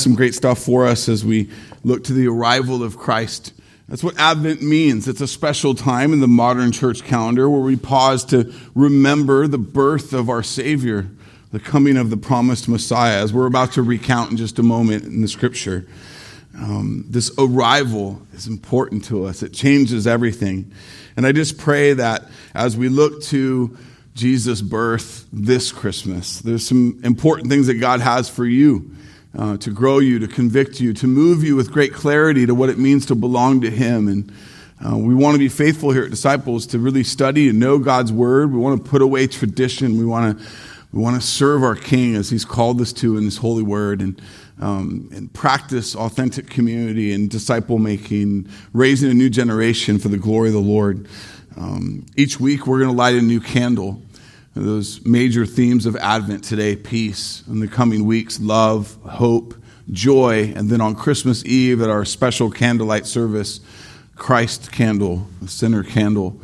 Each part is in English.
some great stuff for us as we look to the arrival of Christ. That's what Advent means. It's a special time in the modern church calendar where we pause to remember the birth of our Savior, the coming of the promised Messiah, as we're about to recount in just a moment in the scripture. Um, this arrival is important to us, it changes everything. And I just pray that as we look to Jesus' birth this Christmas, there's some important things that God has for you uh, to grow you, to convict you, to move you with great clarity to what it means to belong to Him. And uh, we want to be faithful here at Disciples to really study and know God's Word. We want to put away tradition. We want to we want to serve our King as He's called us to in this holy Word, and um, and practice authentic community and disciple making, raising a new generation for the glory of the Lord. Um, each week, we're going to light a new candle those major themes of Advent today peace, in the coming weeks, love, hope, joy, and then on Christmas Eve at our special candlelight service, Christ candle, the center candle.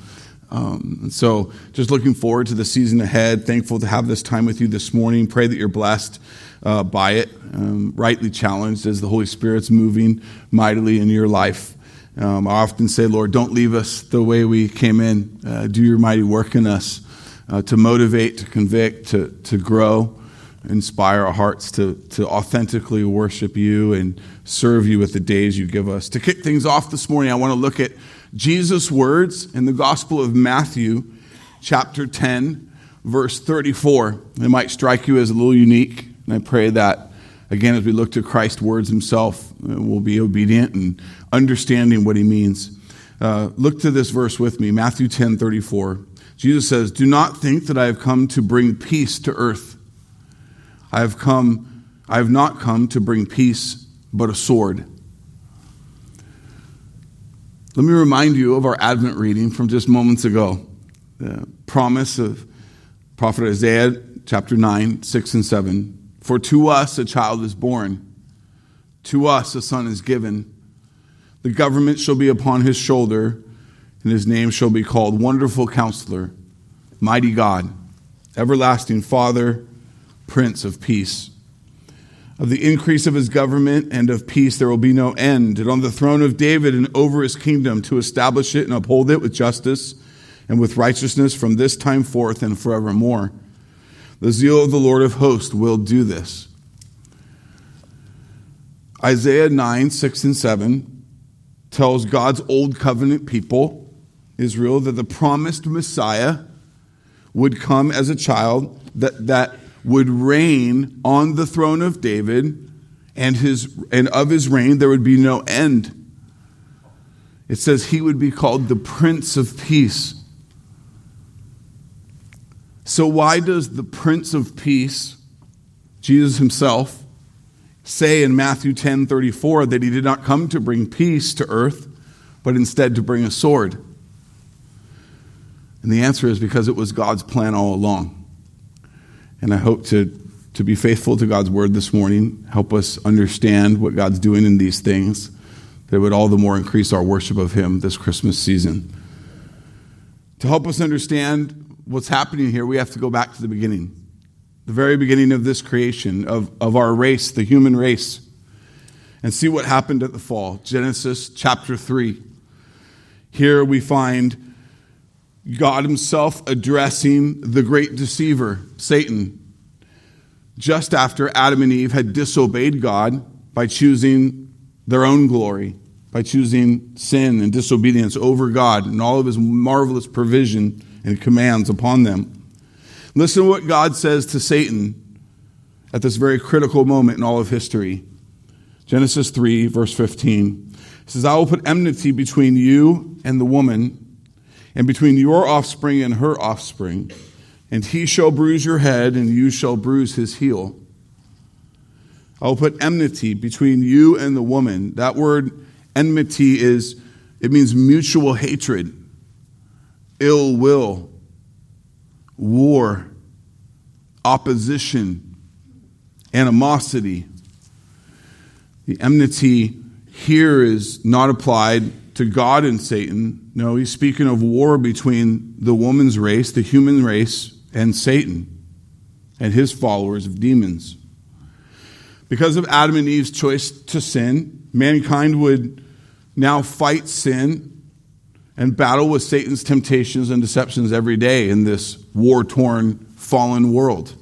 Um, and so, just looking forward to the season ahead. Thankful to have this time with you this morning. Pray that you're blessed uh, by it, um, rightly challenged as the Holy Spirit's moving mightily in your life. Um, I often say, Lord, don't leave us the way we came in. Uh, do your mighty work in us uh, to motivate, to convict, to, to grow, inspire our hearts to, to authentically worship you and serve you with the days you give us. To kick things off this morning, I want to look at Jesus' words in the Gospel of Matthew, chapter 10, verse 34. It might strike you as a little unique, and I pray that, again, as we look to Christ's words himself, uh, we'll be obedient and understanding what he means. Uh, look to this verse with me, Matthew 10, 34. Jesus says, Do not think that I have come to bring peace to earth. I have come, I have not come to bring peace, but a sword. Let me remind you of our Advent reading from just moments ago. The promise of Prophet Isaiah, chapter 9, 6 and 7. For to us a child is born, to us a son is given. The government shall be upon his shoulder and his name shall be called Wonderful Counselor, Mighty God, Everlasting Father, Prince of Peace. Of the increase of his government and of peace there will be no end, and on the throne of David and over his kingdom to establish it and uphold it with justice and with righteousness from this time forth and forevermore. The zeal of the Lord of hosts will do this. Isaiah 9, 6 and 7 tells God's old covenant people Israel that the promised Messiah would come as a child that, that would reign on the throne of David and, his, and of his reign there would be no end. It says he would be called the Prince of Peace. So, why does the Prince of Peace, Jesus himself, say in Matthew 10 34 that he did not come to bring peace to earth, but instead to bring a sword? And the answer is because it was God's plan all along. And I hope to, to be faithful to God's word this morning, help us understand what God's doing in these things, that would all the more increase our worship of Him this Christmas season. To help us understand what's happening here, we have to go back to the beginning, the very beginning of this creation, of, of our race, the human race, and see what happened at the fall. Genesis chapter 3. Here we find God Himself addressing the great deceiver, Satan, just after Adam and Eve had disobeyed God by choosing their own glory, by choosing sin and disobedience over God and all of His marvelous provision and commands upon them. Listen to what God says to Satan at this very critical moment in all of history. Genesis 3, verse 15. It says, I will put enmity between you and the woman and between your offspring and her offspring, and he shall bruise your head, and you shall bruise his heel. I will put enmity between you and the woman. That word enmity is, it means mutual hatred, ill will, war, opposition, animosity. The enmity here is not applied to God and Satan. No, he's speaking of war between the woman's race, the human race, and Satan and his followers of demons. because of Adam and Eve's choice to sin, mankind would now fight sin and battle with Satan's temptations and deceptions every day in this war torn, fallen world.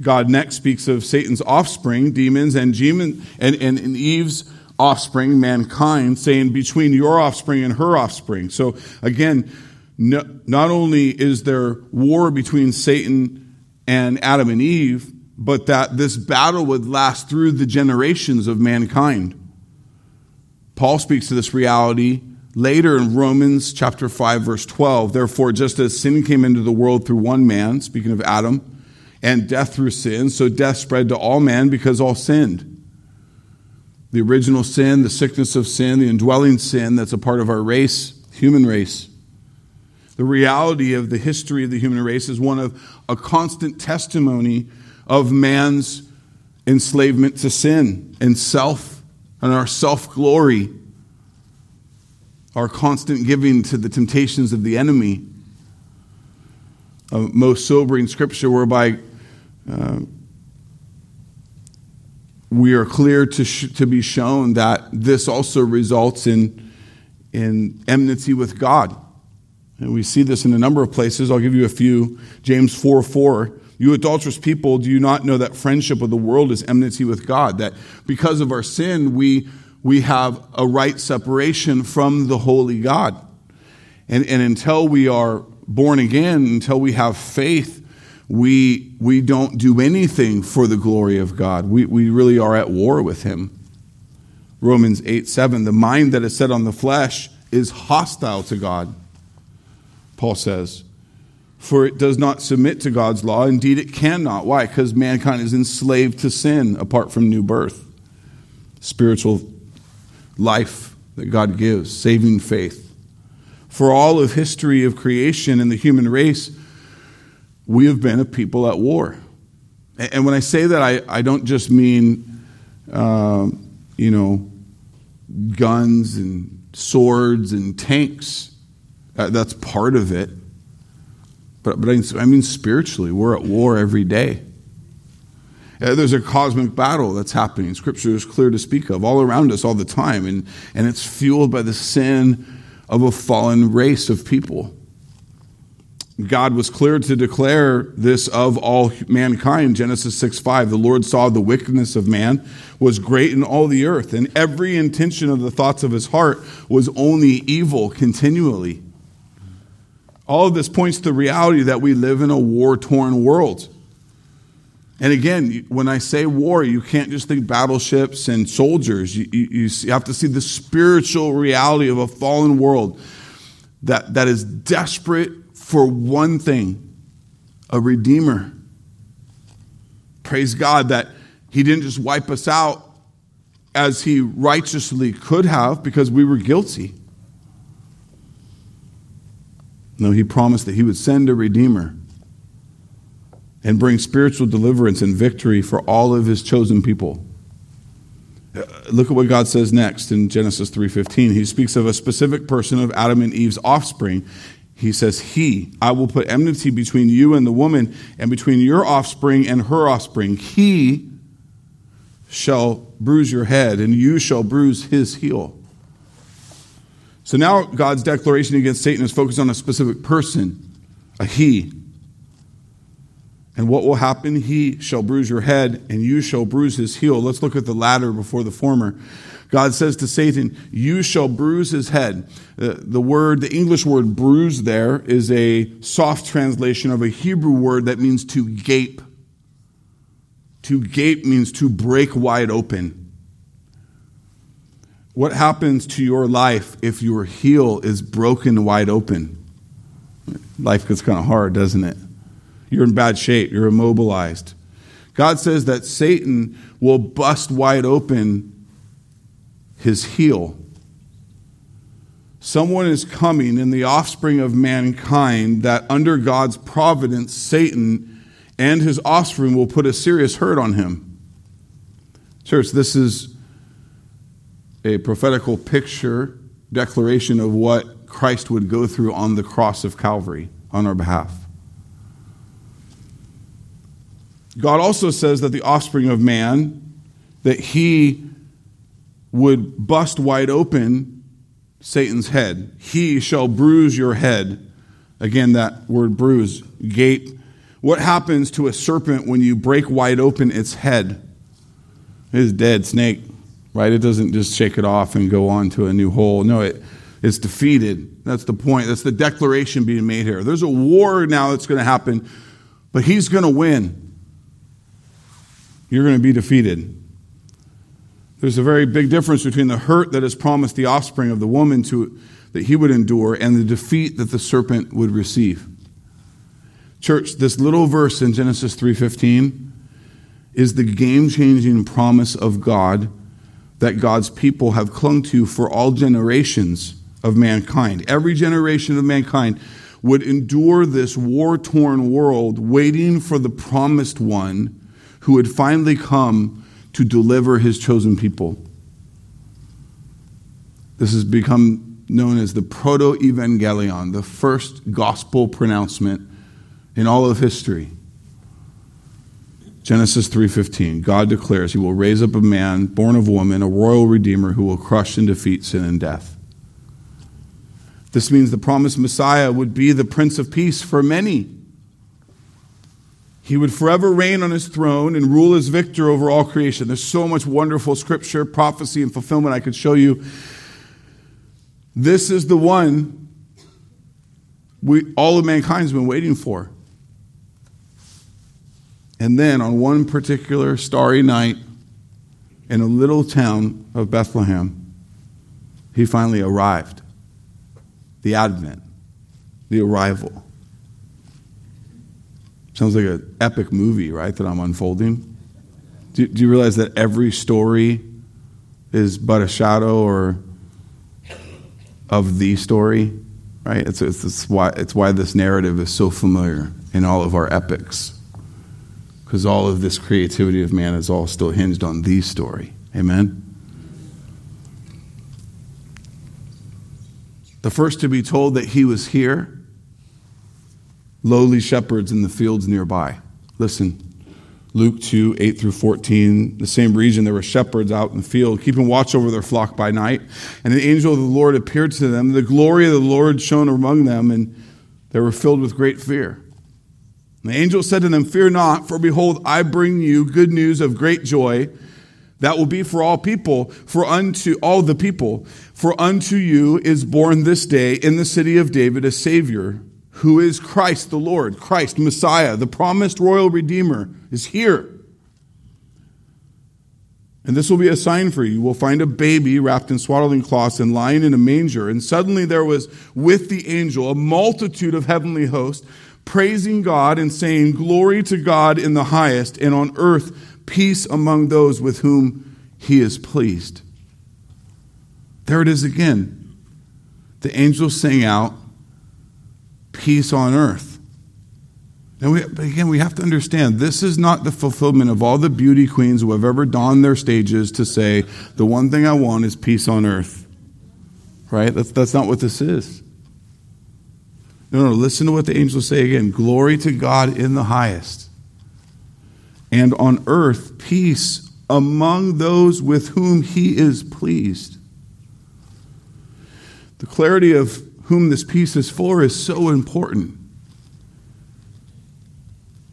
God next speaks of Satan's offspring, demons, and, and, and, and Eve's offspring, mankind, saying between your offspring and her offspring. So again, no, not only is there war between Satan and Adam and Eve, but that this battle would last through the generations of mankind. Paul speaks to this reality later in Romans chapter 5 verse 12. Therefore, just as sin came into the world through one man, speaking of Adam, and death through sin, so death spread to all men because all sinned. The original sin, the sickness of sin, the indwelling sin that's a part of our race, human race. The reality of the history of the human race is one of a constant testimony of man's enslavement to sin and self and our self glory, our constant giving to the temptations of the enemy. A most sobering scripture whereby uh, we are clear to, sh- to be shown that this also results in, in enmity with God. And we see this in a number of places. I'll give you a few. James 4 4. You adulterous people, do you not know that friendship with the world is enmity with God? That because of our sin, we, we have a right separation from the holy God. And, and until we are born again, until we have faith, we, we don't do anything for the glory of God. We, we really are at war with Him. Romans 8 7. The mind that is set on the flesh is hostile to God Paul says. For it does not submit to God's law. Indeed, it cannot. Why? Because mankind is enslaved to sin apart from new birth. Spiritual life that God gives, saving faith. For all of history of creation and the human race, we have been a people at war. And when I say that, I, I don't just mean, uh, you know, guns and swords and tanks. Uh, that's part of it. But, but I, I mean, spiritually, we're at war every day. Uh, there's a cosmic battle that's happening. Scripture is clear to speak of all around us all the time, and, and it's fueled by the sin of a fallen race of people. God was clear to declare this of all mankind. Genesis 6 5. The Lord saw the wickedness of man was great in all the earth, and every intention of the thoughts of his heart was only evil continually. All of this points to the reality that we live in a war torn world. And again, when I say war, you can't just think battleships and soldiers. You, you, you, have to see the spiritual reality of a fallen world that, that is desperate for one thing a redeemer. Praise God that He didn't just wipe us out as He righteously could have because we were guilty. No, he promised that he would send a redeemer and bring spiritual deliverance and victory for all of his chosen people. Uh, look at what God says next in Genesis 3:15. He speaks of a specific person of Adam and Eve's offspring. He says, "He, I will put enmity between you and the woman and between your offspring and her offspring. He shall bruise your head and you shall bruise his heel." So now God's declaration against Satan is focused on a specific person, a he. And what will happen? He shall bruise your head, and you shall bruise his heel. Let's look at the latter before the former. God says to Satan, You shall bruise his head. Uh, the word, the English word bruise there is a soft translation of a Hebrew word that means to gape. To gape means to break wide open. What happens to your life if your heel is broken wide open? Life gets kind of hard, doesn't it? You're in bad shape, you're immobilized. God says that Satan will bust wide open his heel. Someone is coming in the offspring of mankind that under God's providence, Satan and his offspring will put a serious hurt on him. Church, this is a prophetical picture, declaration of what Christ would go through on the cross of Calvary on our behalf. God also says that the offspring of man, that he would bust wide open Satan's head. He shall bruise your head. Again, that word bruise, gape. What happens to a serpent when you break wide open its head? It is dead snake, right? It doesn't just shake it off and go on to a new hole. No, it, it's defeated. That's the point. That's the declaration being made here. There's a war now that's going to happen, but he's going to win you're going to be defeated. There's a very big difference between the hurt that is promised the offspring of the woman to, that he would endure and the defeat that the serpent would receive. Church, this little verse in Genesis 3:15 is the game-changing promise of God that God's people have clung to for all generations of mankind. Every generation of mankind would endure this war-torn world waiting for the promised one who would finally come to deliver his chosen people. This has become known as the proto evangelion, the first gospel pronouncement in all of history. Genesis 3:15 God declares he will raise up a man born of woman a royal redeemer who will crush and defeat sin and death. This means the promised Messiah would be the prince of peace for many. He would forever reign on his throne and rule as victor over all creation. There's so much wonderful scripture, prophecy, and fulfillment I could show you. This is the one we, all of mankind's been waiting for. And then on one particular starry night in a little town of Bethlehem, he finally arrived. The advent, the arrival. Sounds like an epic movie, right, that I'm unfolding. Do, do, you realize that every story is but a shadow or of the story? Right? It's, it's, it's, why, it's why this narrative is so familiar in all of our epics. Because all of this creativity of man is all still hinged on the story. Amen? The first to be told that he was here lowly shepherds in the fields nearby. Listen, Luke 2, 8 through 14, the same region, there were shepherds out in the field, keeping watch over their flock by night. And an angel of the Lord appeared to them. The glory of the Lord shone among them, and they were filled with great fear. And the angel said to them, Fear not, for behold, I bring you good news of great joy that will be for all people, for unto all the people. For unto you is born this day in the city of David a Savior who is Christ the Lord, Christ, Messiah, the promised royal Redeemer, is here. And this will be a sign for you. You will find a baby wrapped in swaddling cloths and lying in a manger. And suddenly there was with the angel a multitude of heavenly hosts praising God and saying, Glory to God in the highest, and on earth peace among those with whom he is pleased. There it is again. The angels sing out, peace on earth. And we, again, we have to understand this is not the fulfillment of all the beauty queens who have ever donned their stages to say, the one thing I want is peace on earth. Right? That's, that's not what this is. No, no, listen to what the angels say again glory to God in the highest, and on earth, peace among those with whom he is pleased. The clarity of whom this peace is for is so important.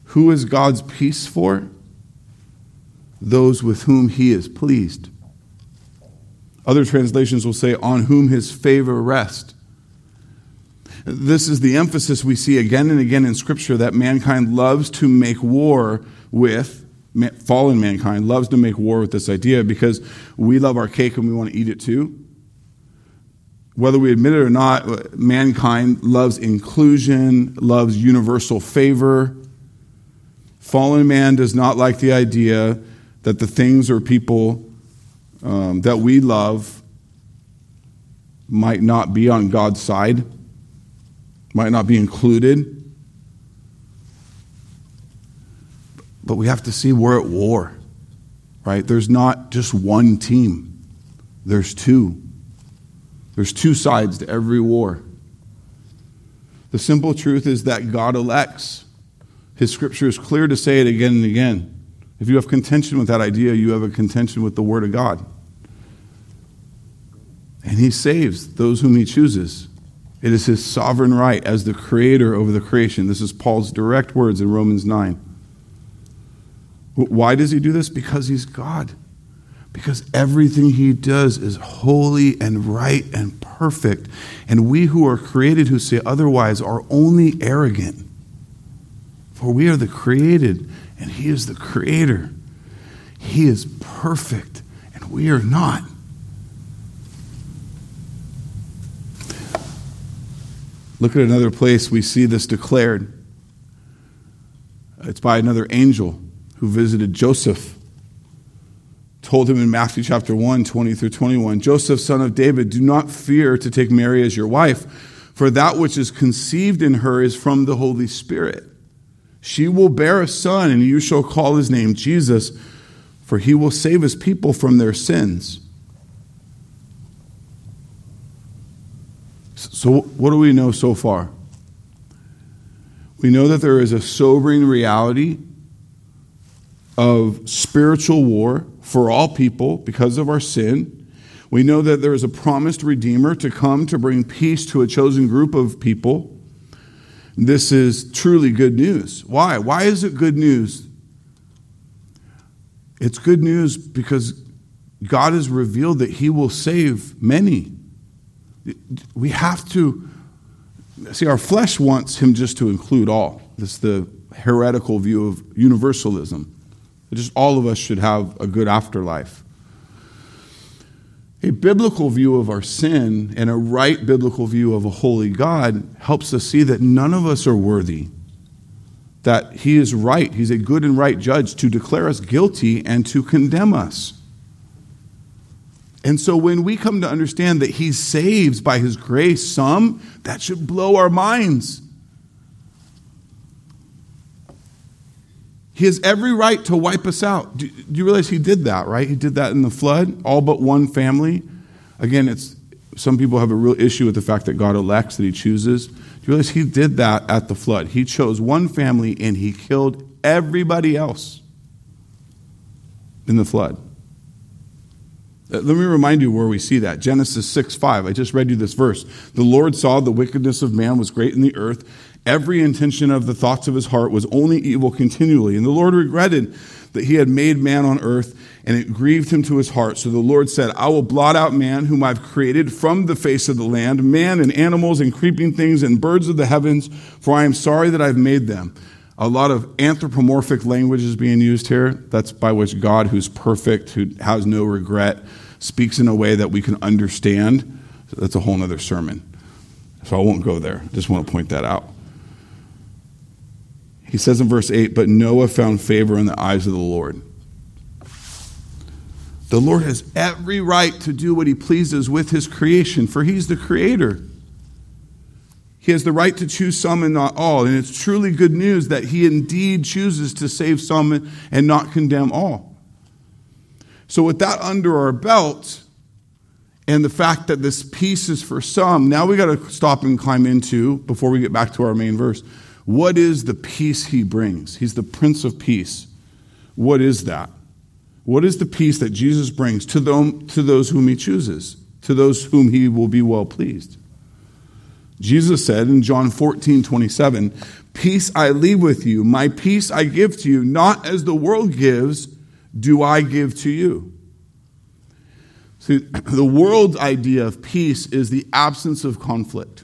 Who is God's peace for? Those with whom he is pleased. Other translations will say, on whom his favor rests. This is the emphasis we see again and again in Scripture that mankind loves to make war with, fallen mankind loves to make war with this idea because we love our cake and we want to eat it too whether we admit it or not, mankind loves inclusion, loves universal favor. Fallen man does not like the idea that the things or people um, that we love might not be on God's side, might not be included. But we have to see we're at war, right? There's not just one team, there's two. There's two sides to every war. The simple truth is that God elects His scripture is clear to say it again and again. If you have contention with that idea, you have a contention with the Word of God. And He saves those whom He chooses. It is His sovereign right as the creator over the creation. This is Paul's direct words in Romans 9. Why does He do this? Because He's God. Because everything He does is holy and right and perfect. And we who are created who say otherwise are only arrogant. For we are the created, and He is the creator. He is perfect, and we are not. Look at another place we see this declared. It's by another angel who visited Joseph. Told him in Matthew chapter 1, 20 through 21 Joseph, son of David, do not fear to take Mary as your wife, for that which is conceived in her is from the Holy Spirit. She will bear a son, and you shall call his name Jesus, for he will save his people from their sins. So, what do we know so far? We know that there is a sobering reality of spiritual war for all people because of our sin. We know that there is a promised Redeemer to come to bring peace to a chosen group of people. This is truly good news. Why? Why is it good news? It's good news because God has revealed that He will save many. We have to see, our flesh wants Him just to include all. This is the heretical view of universalism. Just all of us should have a good afterlife. A biblical view of our sin and a right biblical view of a holy God helps us see that none of us are worthy. That He is right, He's a good and right judge to declare us guilty and to condemn us. And so when we come to understand that He saves by His grace some, that should blow our minds. He has every right to wipe us out. Do, you realize he did that, right? He did that in the flood, all but one family. Again, it's some people have a real issue with the fact that God elects, that he chooses. Do you realize he did that at the flood? He chose one family and he killed everybody else in the flood. Uh, let me remind you where we see that. Genesis 6 5. I just read you this verse. The Lord saw the wickedness of man was great in the earth, Every intention of the thoughts of his heart was only evil continually. And the Lord regretted that he had made man on earth, and it grieved him to his heart. So the Lord said, I will blot out man, whom I've created from the face of the land, man and animals and creeping things and birds of the heavens, for I am sorry that I've made them. A lot of anthropomorphic language is being used here. That's by which God, who's perfect, who has no regret, speaks in a way that we can understand. That's a whole other sermon. So I won't go there. I Just want to point that out. He says in verse 8, But Noah found favor in the eyes of the Lord. The Lord has every right to do what he pleases with his creation, for he's the creator. He has the right to choose some and not all. And it's truly good news that he indeed chooses to save some and not condemn all. So, with that under our belt, and the fact that this peace is for some, now we got to stop and climb into, before we get back to our main verse, what is the peace he brings? He's the Prince of Peace. What is that? What is the peace that Jesus brings to, them, to those whom he chooses, to those whom he will be well pleased? Jesus said in John 14, 27, Peace I leave with you, my peace I give to you, not as the world gives, do I give to you. See, the world's idea of peace is the absence of conflict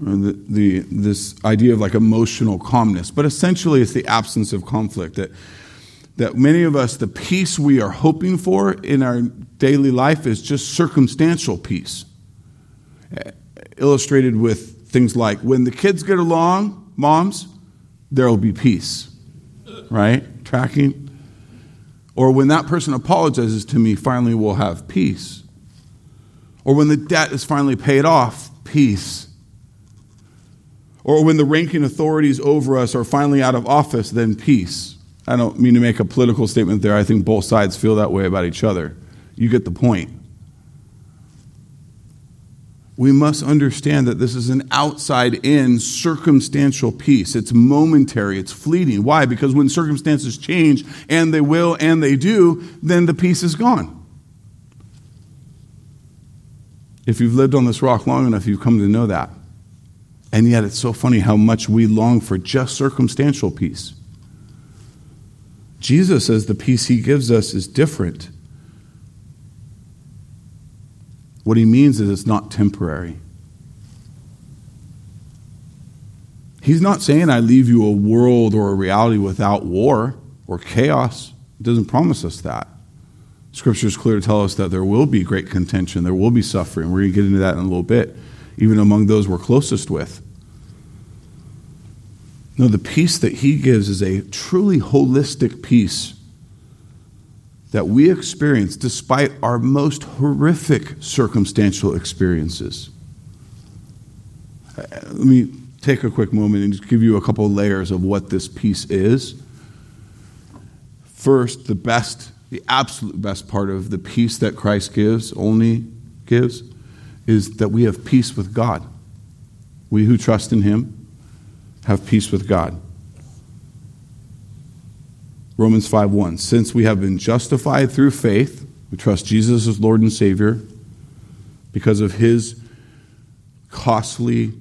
the, the, this idea of like emotional calmness, but essentially it's the absence of conflict. That, that many of us, the peace we are hoping for in our daily life is just circumstantial peace. Eh, illustrated with things like when the kids get along, moms, there will be peace. Right? Tracking? Or when that person apologizes to me, finally we'll have peace. Or when the debt is finally paid off, peace or when the ranking authorities over us are finally out of office, then peace. I don't mean to make a political statement there. I think both sides feel that way about each other. You get the point. we must understand that this is an outside in circumstantial peace. It's momentary, it's fleeting. Why? Because when circumstances change, and they will and they do, then the peace is gone. If you've lived on this rock long enough, you've come to know that. And yet, it's so funny how much we long for just circumstantial peace. Jesus says the peace he gives us is different. What he means is it's not temporary. He's not saying I leave you a world or a reality without war or chaos. He doesn't promise us that. Scripture is clear to tell us that there will be great contention, there will be suffering. We're going to get into that in a little bit, even among those we're closest with. No, the peace that he gives is a truly holistic peace that we experience despite our most horrific circumstantial experiences. Uh, let me take a quick moment and just give you a couple layers of what this peace is. First, the best, the absolute best part of the peace that Christ gives, only gives, is that we have peace with God. We who trust in him have peace with God. Romans 5:1 Since we have been justified through faith, we trust Jesus as Lord and Savior because of his costly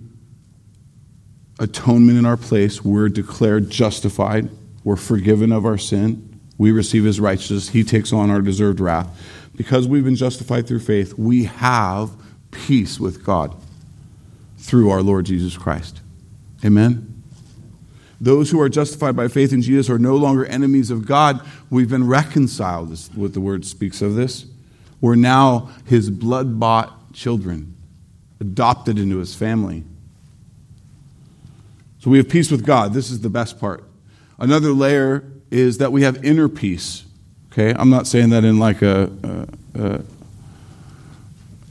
atonement in our place, we're declared justified, we're forgiven of our sin, we receive his righteousness, he takes on our deserved wrath. Because we've been justified through faith, we have peace with God through our Lord Jesus Christ. Amen. Those who are justified by faith in Jesus are no longer enemies of God. We've been reconciled, is what the word speaks of this. We're now his blood bought children, adopted into his family. So we have peace with God. This is the best part. Another layer is that we have inner peace. Okay, I'm not saying that in like a, a,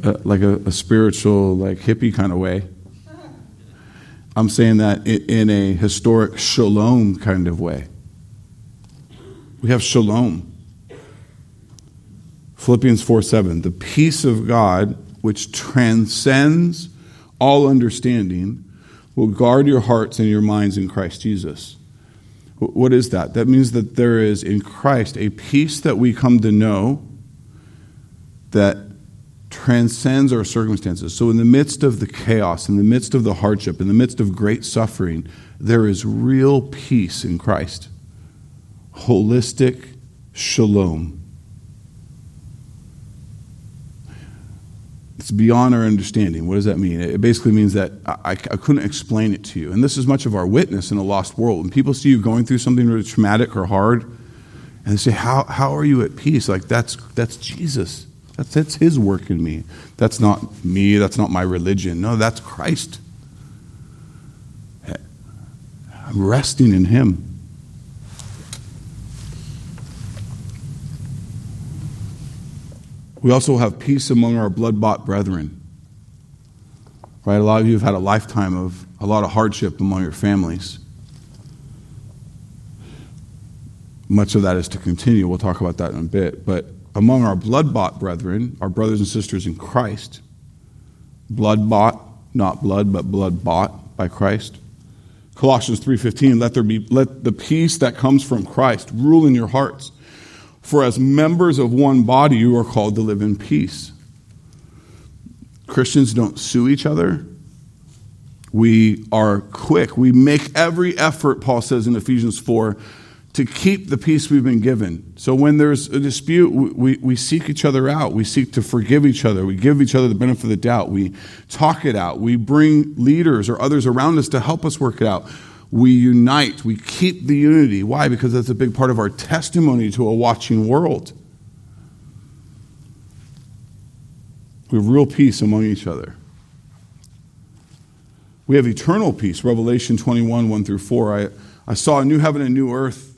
a, like a spiritual, like hippie kind of way. I'm saying that in a historic shalom kind of way. We have shalom. Philippians 4 7, the peace of God, which transcends all understanding, will guard your hearts and your minds in Christ Jesus. What is that? That means that there is in Christ a peace that we come to know that transcends our circumstances. So, in the midst of the chaos, in the midst of the hardship, in the midst of great suffering, there is real peace in Christ. Holistic shalom. It's beyond our understanding. What does that mean? It basically means that I, I, couldn't explain it to you. And this is much of our witness in a lost world. When people see you going through something really traumatic or hard, and they say, How, how are you at peace? Like, that's, that's Jesus. That's, that's His work in me. That's not me. That's not my religion. No, that's Christ. I'm resting in Him. We also have peace among our blood bought brethren. Right? A lot of you have had a lifetime of a lot of hardship among your families. Much of that is to continue. We'll talk about that in a bit. But among our blood bought brethren, our brothers and sisters in Christ, blood bought, not blood, but blood bought by Christ. Colossians 3:15 let there be let the peace that comes from Christ rule in your hearts for as members of one body you are called to live in peace. Christians don't sue each other. We are quick. We make every effort Paul says in Ephesians 4 to keep the peace we've been given. So when there's a dispute, we, we seek each other out. We seek to forgive each other. We give each other the benefit of the doubt. We talk it out. We bring leaders or others around us to help us work it out. We unite. We keep the unity. Why? Because that's a big part of our testimony to a watching world. We have real peace among each other. We have eternal peace. Revelation 21, 1 through 4. I, I saw a new heaven and new earth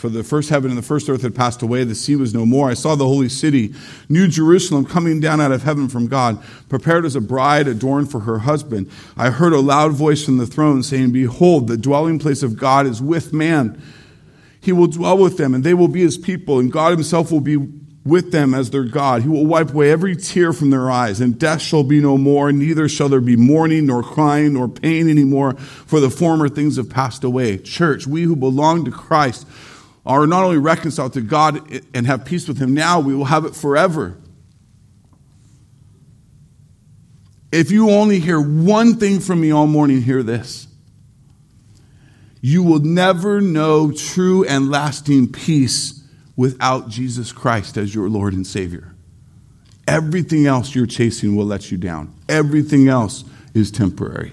for the first heaven and the first earth had passed away, the sea was no more. I saw the holy city, New Jerusalem, coming down out of heaven from God, prepared as a bride adorned for her husband. I heard a loud voice from the throne saying, Behold, the dwelling place of God is with man. He will dwell with them, and they will be his people, and God himself will be with them as their God. He will wipe away every tear from their eyes, and death shall be no more, neither shall there be mourning, nor crying, nor pain anymore, for the former things have passed away. Church, we who belong to Christ are not only reconciled to God and have peace with Him now, we will have it forever. If you only hear one thing from me all morning, hear this. You will never know true and lasting peace without Jesus Christ as your Lord and Savior. Everything else you're chasing will let you down. Everything else is temporary.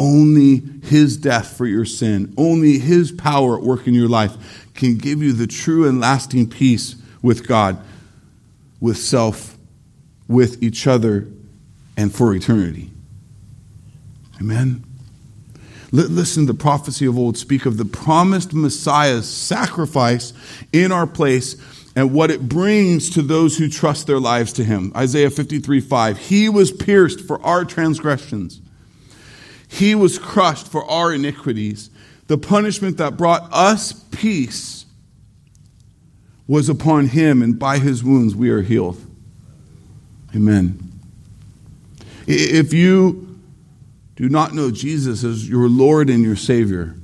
Only His death for your sin, only His power at work in your life can give you the true and lasting peace with God, with self, with each other, and for eternity. Amen. Listen, the prophecy of old speak of the promised Messiah's sacrifice in our place and what it brings to those who trust their lives to him. Isaiah 53 5. He was pierced for our transgressions, he was crushed for our iniquities. The punishment that brought us peace was upon him, and by his wounds we are healed. Amen. If you do not know Jesus as your Lord and your Savior,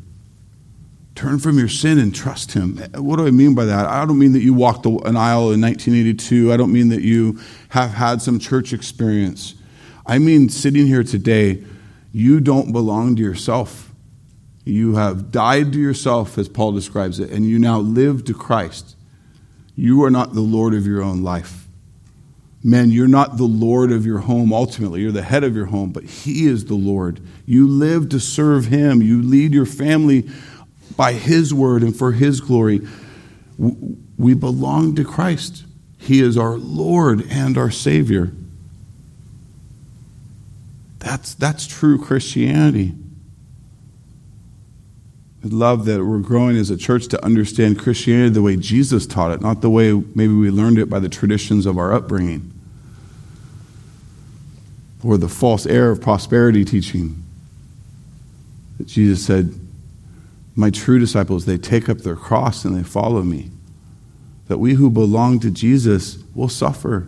turn from your sin and trust Him. What do I mean by that? I don't mean that you walked an aisle in 1982. I don't mean that you have had some church experience. I mean, sitting here today, you don't belong to yourself. You have died to yourself, as Paul describes it, and you now live to Christ. You are not the Lord of your own life. Men, you're not the Lord of your home ultimately. You're the head of your home, but He is the Lord. You live to serve Him. You lead your family by His word and for His glory. We belong to Christ. He is our Lord and our Savior. That's, that's true Christianity. I love that we're growing as a church to understand Christianity the way Jesus taught it, not the way maybe we learned it by the traditions of our upbringing or the false air of prosperity teaching. That Jesus said, My true disciples, they take up their cross and they follow me. That we who belong to Jesus will suffer.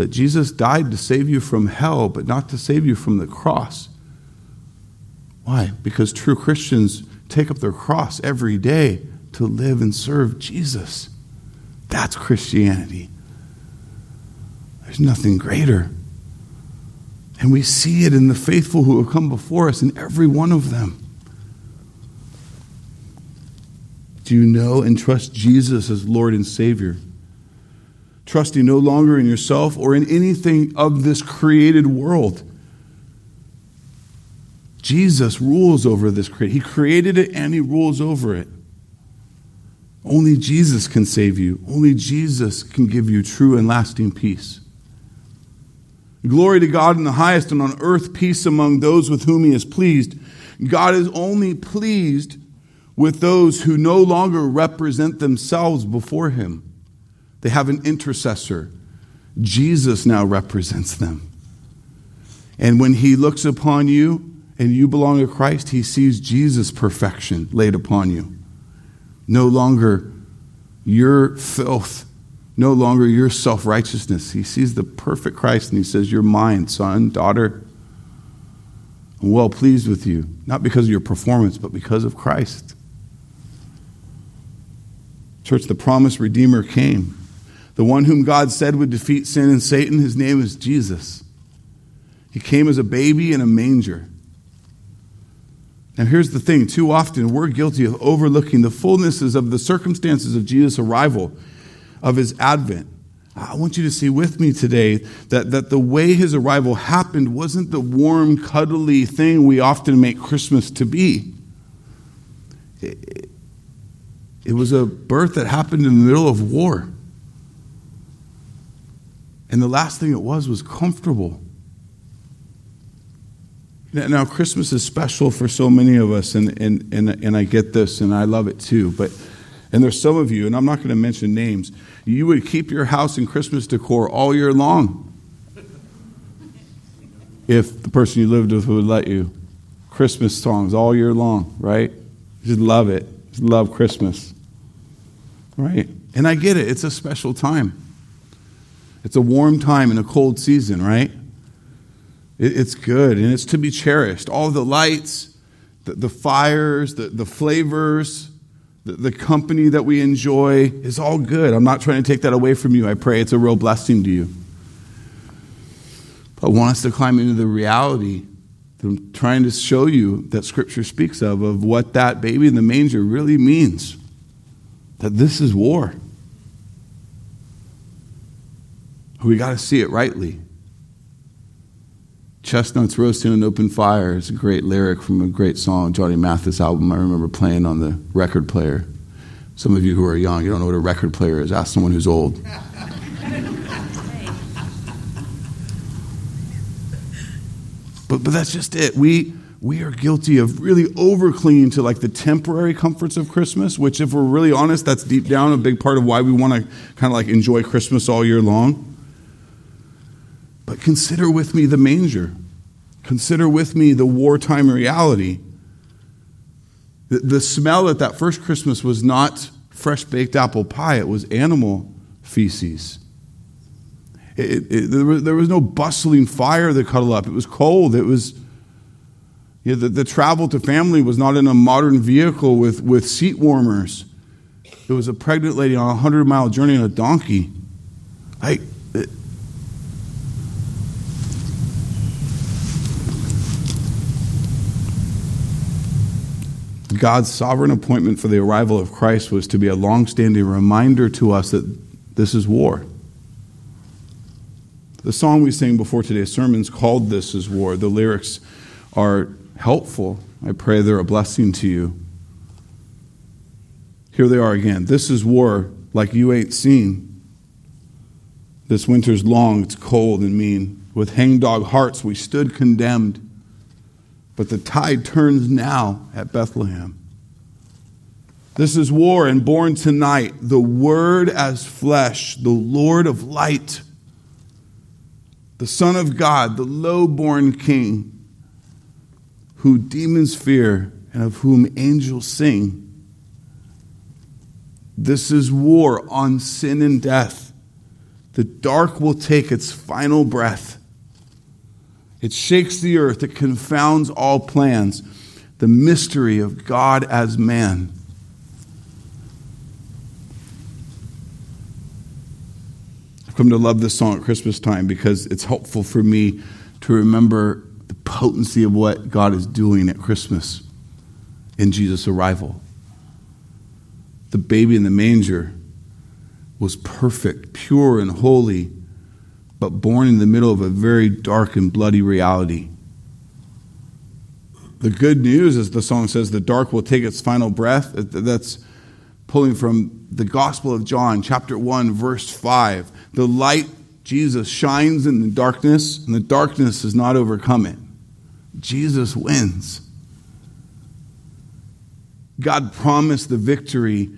That Jesus died to save you from hell, but not to save you from the cross. Why? Because true Christians take up their cross every day to live and serve Jesus. That's Christianity. There's nothing greater. And we see it in the faithful who have come before us, in every one of them. Do you know and trust Jesus as Lord and Savior? Trusting no longer in yourself or in anything of this created world. Jesus rules over this creation. He created it and He rules over it. Only Jesus can save you. Only Jesus can give you true and lasting peace. Glory to God in the highest, and on earth peace among those with whom he is pleased. God is only pleased with those who no longer represent themselves before him. They have an intercessor. Jesus now represents them. And when he looks upon you and you belong to Christ, he sees Jesus' perfection laid upon you. No longer your filth no longer your self righteousness. He sees the perfect Christ and he says, You're mine, son, daughter. I'm well pleased with you, not because of your performance, but because of Christ. Church, the promised Redeemer came. The one whom God said would defeat sin and Satan, his name is Jesus. He came as a baby in a manger. Now, here's the thing too often we're guilty of overlooking the fullnesses of the circumstances of Jesus' arrival of his advent. I want you to see with me today that, that the way his arrival happened wasn't the warm, cuddly thing we often make Christmas to be. It, it was a birth that happened in the middle of war. And the last thing it was was comfortable. Now, Christmas is special for so many of us, and, and, and, and I get this, and I love it too. But, and there's some of you, and I'm not going to mention names, you would keep your house in Christmas decor all year long if the person you lived with would let you. Christmas songs all year long, right? Just love it. Just love Christmas. right? And I get it, it's a special time. It's a warm time in a cold season, right? It's good and it's to be cherished. All the lights, the, the fires, the, the flavors, the, the company that we enjoy is all good. I'm not trying to take that away from you. I pray it's a real blessing to you. But I want us to climb into the reality that I'm trying to show you that Scripture speaks of, of what that baby in the manger really means. That this is war. We got to see it rightly. Chestnuts roasting on an open fire is a great lyric from a great song, Johnny Mathis album I remember playing on the record player. Some of you who are young, you don't know what a record player is. Ask someone who's old. but, but that's just it. We, we are guilty of really over clinging to like the temporary comforts of Christmas, which, if we're really honest, that's deep down a big part of why we want to kind of like enjoy Christmas all year long. But consider with me the manger. Consider with me the wartime reality. The, the smell at that first Christmas was not fresh baked apple pie, it was animal feces. It, it, there, was, there, was, no bustling fire that cuddled up. It was cold. It was you know, the, the travel to family was not in a modern vehicle with, with seat warmers. It was a pregnant lady on a hundred mile journey on a donkey. Like God's sovereign appointment for the arrival of Christ was to be a long standing reminder to us that this is war. The song we sang before today's sermon is called This is War. The lyrics are helpful. I pray they're a blessing to you. Here they are again. This is war like you ain't seen. This winter's long, it's cold and mean. With hangdog hearts, we stood condemned. But the tide turns now at Bethlehem. This is war, and born tonight, the Word as flesh, the Lord of light, the Son of God, the low born King, who demons fear and of whom angels sing. This is war on sin and death. The dark will take its final breath. It shakes the earth, it confounds all plans. The mystery of God as man. I've come to love this song at Christmas time because it's helpful for me to remember the potency of what God is doing at Christmas in Jesus' arrival. The baby in the manger was perfect, pure, and holy but born in the middle of a very dark and bloody reality. The good news, as the song says, the dark will take its final breath. That's pulling from the Gospel of John, chapter 1, verse 5. The light, Jesus, shines in the darkness, and the darkness does not overcome it. Jesus wins. God promised the victory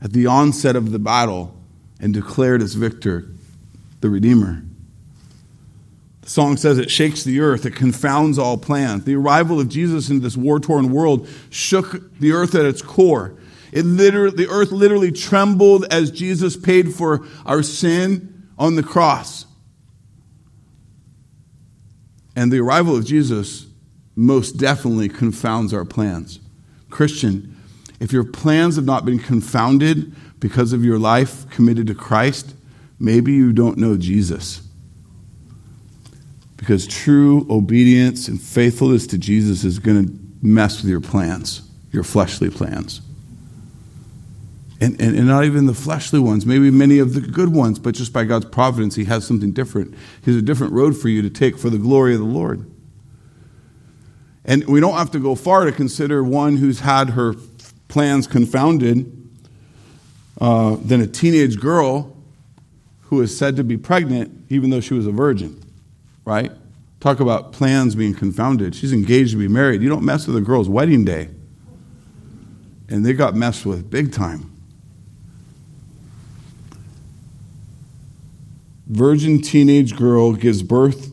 at the onset of the battle and declared as victor the Redeemer. The song says it shakes the earth, it confounds all plans. The arrival of Jesus into this war torn world shook the earth at its core. It literally, the earth literally trembled as Jesus paid for our sin on the cross. And the arrival of Jesus most definitely confounds our plans. Christian, if your plans have not been confounded because of your life committed to Christ, maybe you don't know Jesus. Because true obedience and faithfulness to Jesus is going to mess with your plans, your fleshly plans. And, and, and, not even the fleshly ones, maybe many of the good ones, but just by God's providence, He has something different. He has a different road for you to take for the glory of the Lord. And we don't have to go far to consider one who's had her plans confounded uh, than a teenage girl who is said to be pregnant even though she was a virgin right? Talk about plans being confounded. She's engaged to be married. You don't mess with a girl's wedding day. And they got messed with big time. Virgin teenage girl gives birth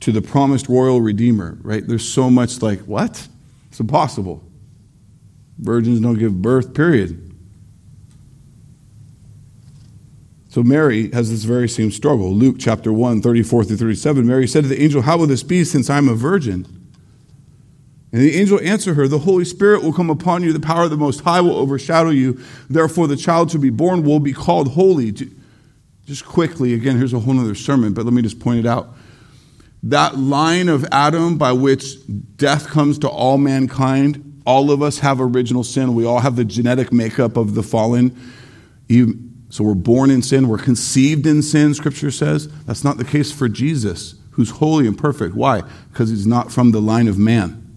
to the promised royal redeemer, right? There's so much like, what? It's impossible. Virgins don't give birth, period. So Mary has this very same struggle. Luke chapter 1, 34 through 37. Mary said to the angel, How will this be since I'm a virgin? And the angel answered her, The Holy Spirit will come upon you, the power of the Most High will overshadow you. Therefore, the child to be born will be called holy. Just quickly, again, here's a whole other sermon, but let me just point it out. That line of Adam by which death comes to all mankind, all of us have original sin. We all have the genetic makeup of the fallen. So we're born in sin, we're conceived in sin, Scripture says. That's not the case for Jesus, who's holy and perfect. Why? Because he's not from the line of man,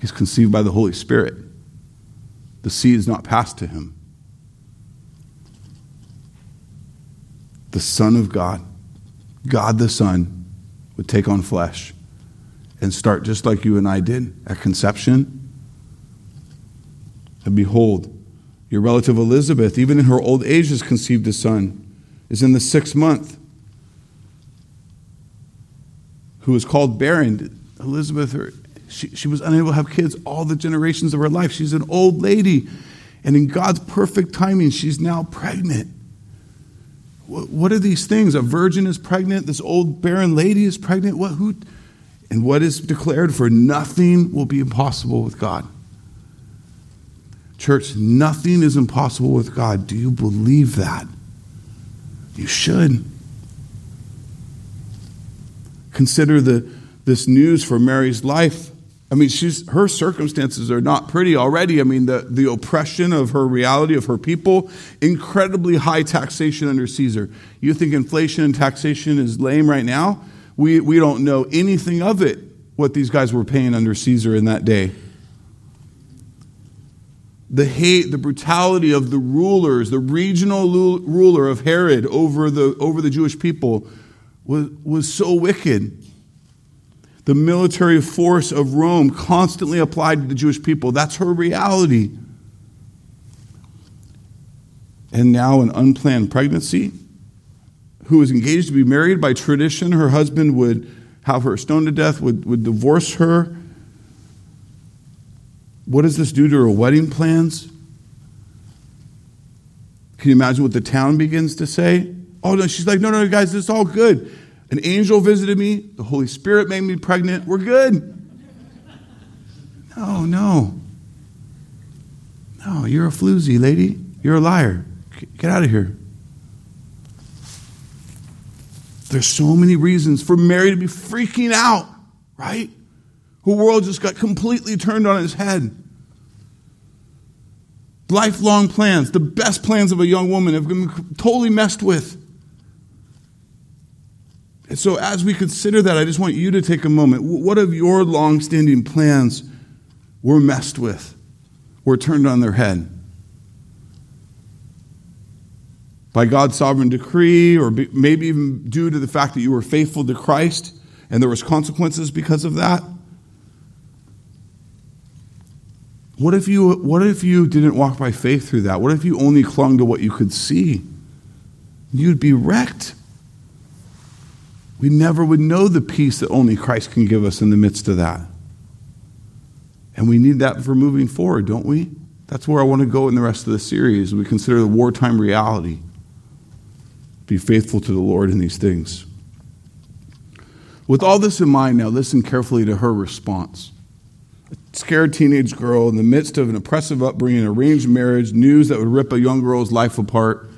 he's conceived by the Holy Spirit. The seed is not passed to him. The Son of God, God the Son, would take on flesh and start just like you and I did at conception. And behold, your relative Elizabeth, even in her old age, has conceived a son, is in the sixth month, who is called barren. Elizabeth, her, she, she was unable to have kids all the generations of her life. She's an old lady. And in God's perfect timing, she's now pregnant. What, what are these things? A virgin is pregnant. This old barren lady is pregnant. What, who, and what is declared for nothing will be impossible with God. Church, nothing is impossible with God. Do you believe that? You should. Consider the, this news for Mary's life. I mean, she's, her circumstances are not pretty already. I mean, the, the oppression of her reality, of her people, incredibly high taxation under Caesar. You think inflation and taxation is lame right now? We, we don't know anything of it, what these guys were paying under Caesar in that day the hate, the brutality of the rulers, the regional ruler of Herod over the, over the Jewish people was, was so wicked. The military force of Rome constantly applied to the Jewish people. That's her reality. And now, an unplanned pregnancy, who was engaged to be married by tradition, her husband would have her stoned to death, would, would divorce her what does this do to her wedding plans? Can you imagine what the town begins to say? Oh, no, she's like, no, no, guys, it's all good. An angel visited me. The Holy Spirit made me pregnant. We're good. No, no. No, you're a floozy, lady. You're a liar. Get out of here. There's so many reasons for Mary to be freaking out, right? Her world just got completely turned on its head. Lifelong plans, the best plans of a young woman, have been totally messed with. And so, as we consider that, I just want you to take a moment. What of your long standing plans were messed with, were turned on their head? By God's sovereign decree, or maybe even due to the fact that you were faithful to Christ and there was consequences because of that? What if you what if you didn't walk by faith through that? What if you only clung to what you could see? You'd be wrecked. We never would know the peace that only Christ can give us in the midst of that. And we need that for moving forward, don't we? That's where I want to go in the rest of the series. We consider the wartime reality. Be faithful to the Lord in these things. With all this in mind, now listen carefully to her response scared teenage girl in the midst of an oppressive upbringing, arranged marriage, news that would rip a young girl's life apart.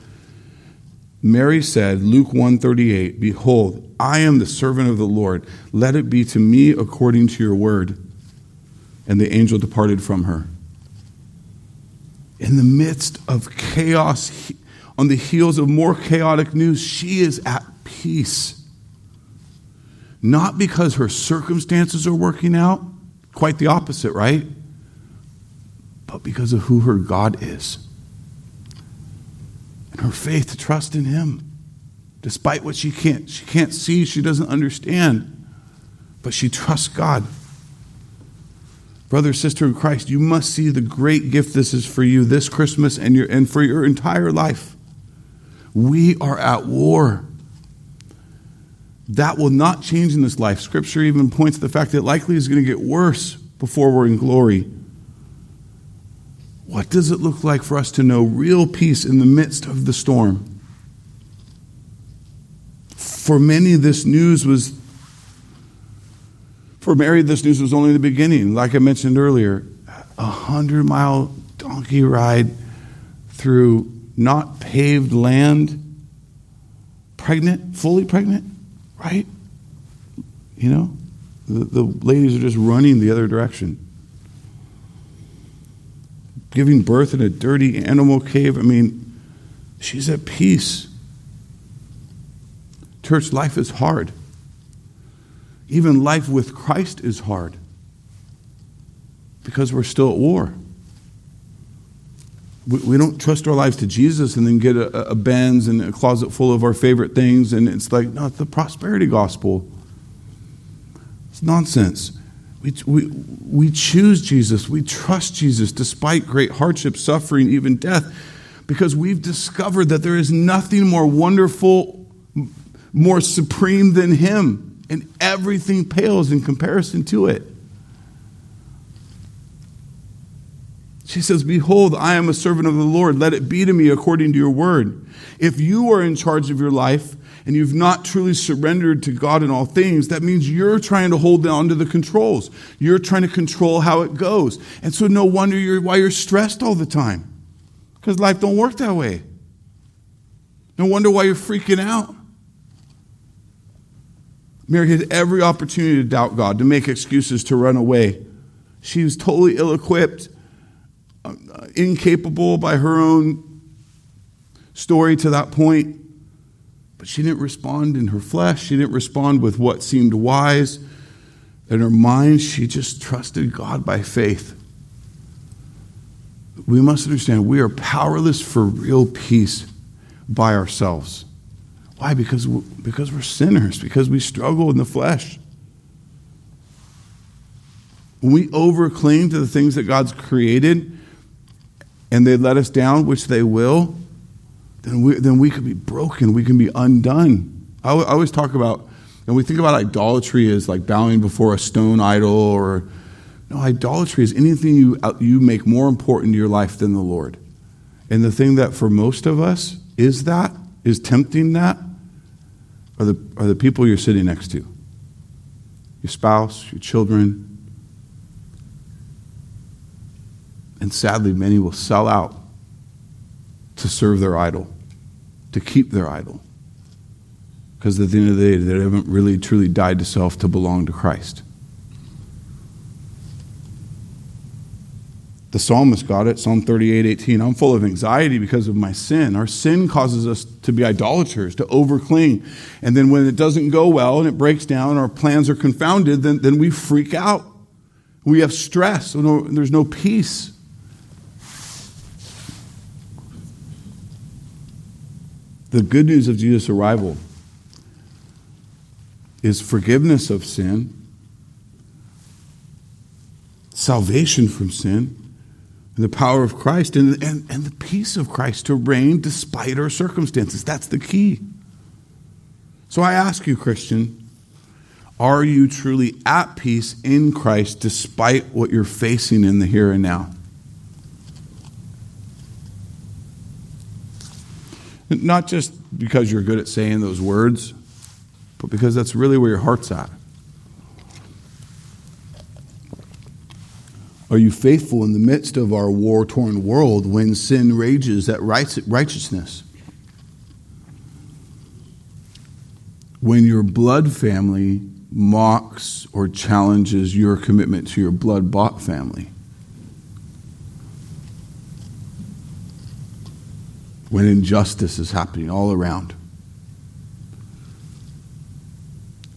Mary said, Luke 138, Behold, I am the servant of the Lord. Let it be to me according to your word. And the angel departed from her. In the midst of chaos, on the heels of more chaotic news, she is at peace. Not because her circumstances are working out, Quite the opposite, right? But because of who her God is and her faith to trust in him despite what she can't she can't see she doesn't understand but she trusts god. Brother sister in christ you must see the great gift this is for you this christmas and your and for your entire life. We are at war that will not change in this life. Scripture even points to the fact that likely is going to get worse before we're in glory. What does it look like for us to know real peace in the midst of the storm? For many, this news was, for Mary, this news was only the beginning. Like I mentioned earlier, a hundred mile donkey ride through not paved land, pregnant, fully pregnant, right? You know, the, the ladies are just running the other direction. Giving birth in a dirty animal cave. I mean, she's at peace. Church life is hard. Even life with Christ is hard because we're still at war. We, don't trust our lives to Jesus and then get a, a Benz and a closet full of our favorite things, and it's like, no, it's the prosperity gospel. It's nonsense. We, we, we choose Jesus. We trust Jesus despite great hardship, suffering, even death, because we've discovered that there is nothing more wonderful, more supreme than Him, and everything pales in comparison to it. She says, Behold, I am a servant of the Lord. Let it be to me according to your word. If you are in charge of your life and you've not truly surrendered to God in all things, that means you're trying to hold on to the controls. You're trying to control how it goes. And so no wonder you're, why you're stressed all the time. Because life don't work that way. No wonder why you're freaking out. Mary had every opportunity to doubt God, to make excuses, to run away. She was totally ill equipped Uh, incapable by her own story to that point. But she didn't respond in her flesh. She didn't respond with what seemed wise. In her mind, she just trusted God by faith. We must understand we are powerless for real peace by ourselves. Why? Because, because we're sinners, because we struggle in the flesh. When we overclaim to the things that God's created, and they let us down, which they will, then we, then we could be broken. We can be undone. I, always talk about, and we think about idolatry as like bowing before a stone idol or, no, idolatry is anything you, uh, you make more important to your life than the Lord. And the thing that for most of us is that, is tempting that, are the, are the people you're sitting next to your spouse, your children, And sadly, many will sell out to serve their idol, to keep their idol. Because at the end of the day, they haven't really truly died to self to belong to Christ. The psalmist got it, Psalm 38 18. I'm full of anxiety because of my sin. Our sin causes us to be idolaters, to overcling. And then when it doesn't go well and it breaks down, our plans are confounded, then, then we freak out. We have stress, there's no peace. The good news of Jesus' arrival is forgiveness of sin, salvation from sin, and the power of Christ, and, and, and the peace of Christ to reign despite our circumstances. That's the key. So I ask you, Christian, are you truly at peace in Christ despite what you're facing in the here and now? Not just because you're good at saying those words, but because that's really where your heart's at. Are you faithful in the midst of our war torn world when sin rages at righteousness? When your blood family mocks or challenges your commitment to your blood bought family? When injustice is happening all around.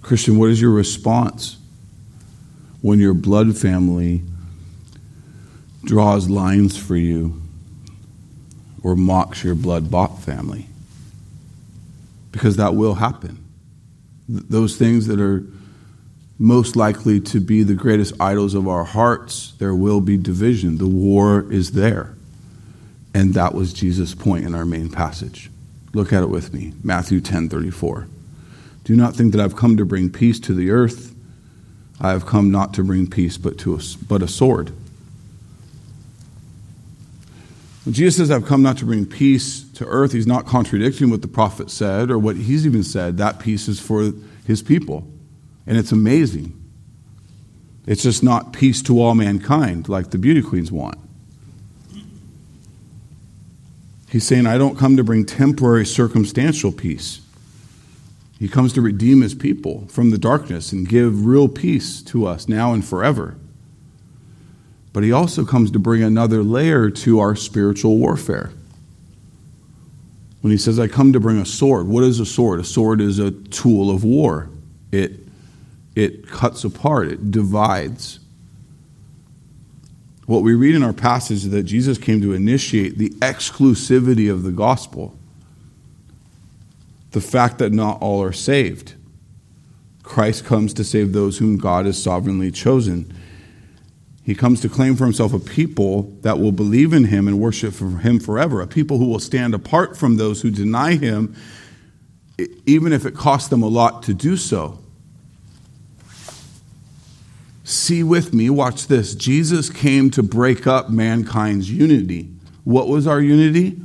Christian, what is your response when your blood family draws lines for you or mocks your blood bought family? Because that will happen. Th- those things that are most likely to be the greatest idols of our hearts, there will be division. The war is there. And that was Jesus' point in our main passage. Look at it with me Matthew 10 34. Do not think that I've come to bring peace to the earth. I have come not to bring peace, but, to a, but a sword. When Jesus says, I've come not to bring peace to earth, he's not contradicting what the prophet said or what he's even said. That peace is for his people. And it's amazing. It's just not peace to all mankind like the beauty queens want. He's saying, I don't come to bring temporary circumstantial peace. He comes to redeem his people from the darkness and give real peace to us now and forever. But he also comes to bring another layer to our spiritual warfare. When he says, I come to bring a sword, what is a sword? A sword is a tool of war. It, it cuts apart, it divides. What we read in our passage is that Jesus came to initiate the exclusivity of the gospel. The fact that not all are saved. Christ comes to save those whom God has sovereignly chosen. He comes to claim for himself a people that will believe in him and worship him forever, a people who will stand apart from those who deny him, even if it costs them a lot to do so. See with me, watch this. Jesus came to break up mankind's unity. What was our unity?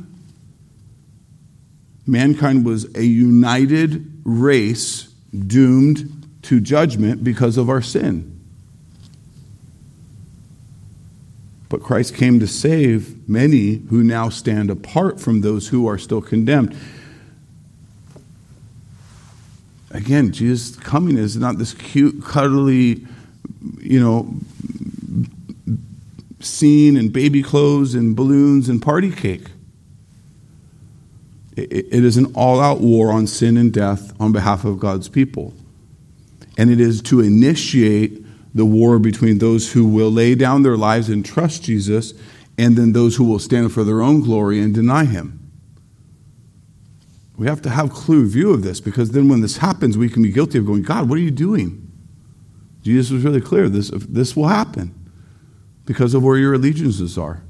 Mankind was a united race doomed to judgment because of our sin. But Christ came to save many who now stand apart from those who are still condemned. Again, Jesus' coming is not this cute, cuddly, you know, scene and baby clothes and balloons and party cake. It is an all out war on sin and death on behalf of God's people. And it is to initiate the war between those who will lay down their lives and trust Jesus and then those who will stand for their own glory and deny him. We have to have clear view of this because then when this happens, we can be guilty of going, God, what are you doing? Jesus was really clear this, this will happen because of where your allegiances are.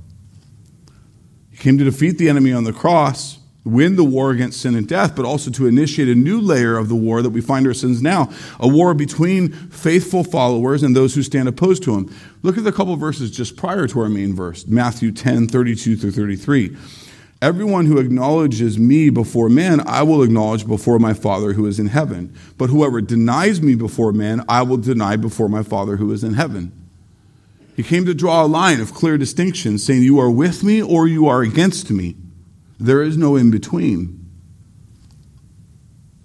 He came to defeat the enemy on the cross win the war against sin and death, but also to initiate a new layer of the war that we find ourselves now a war between faithful followers and those who stand opposed to him. Look at the couple verses just prior to our main verse Matthew 10 32 through 33. Everyone who acknowledges me before men, I will acknowledge before my Father who is in heaven. But whoever denies me before men, I will deny before my Father who is in heaven. He came to draw a line of clear distinction, saying, You are with me or you are against me. There is no in between.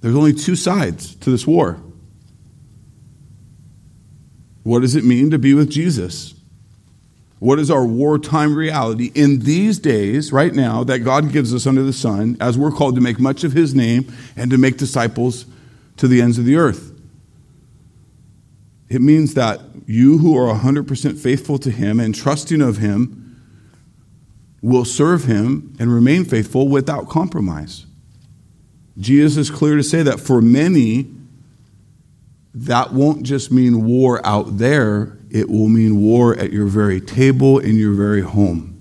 There's only two sides to this war. What does it mean to be with Jesus? What is our wartime reality in these days, right now, that God gives us under the sun, as we're called to make much of His name and to make disciples to the ends of the earth? It means that you who are 100% faithful to Him and trusting of Him will serve him and remain faithful without compromise. Jesus is clear to say that for many, that won't just mean war out there, it will mean war at your very table in your very home.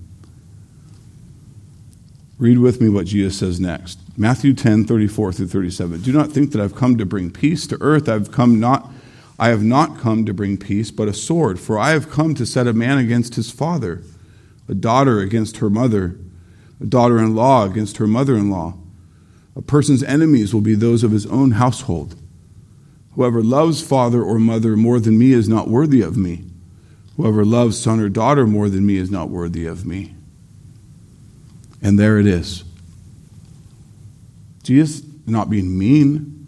Read with me what Jesus says next. Matthew 10, 34 through 37. Do not think that I've come to bring peace to earth. I've come not I have not come to bring peace, but a sword, for I have come to set a man against his father a daughter against her mother, a daughter in law against her mother in law. A person's enemies will be those of his own household. Whoever loves father or mother more than me is not worthy of me. Whoever loves son or daughter more than me is not worthy of me. And there it is. Jesus not being mean,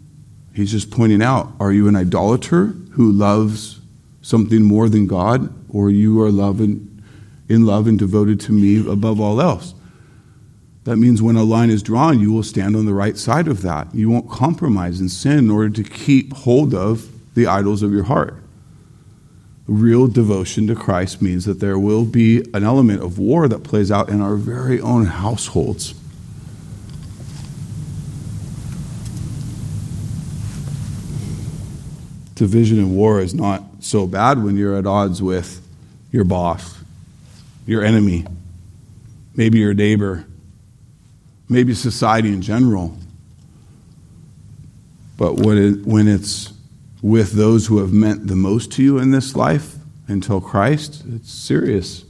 he's just pointing out are you an idolater who loves something more than God, or you are loving in love and devoted to me above all else. That means when a line is drawn, you will stand on the right side of that. You won't compromise and sin in order to keep hold of the idols of your heart. Real devotion to Christ means that there will be an element of war that plays out in our very own households. Division and war is not so bad when you're at odds with your boss your enemy, maybe your neighbor, maybe society in general. But when, it, when it's with those who have meant the most to you in this life until Christ, it's serious.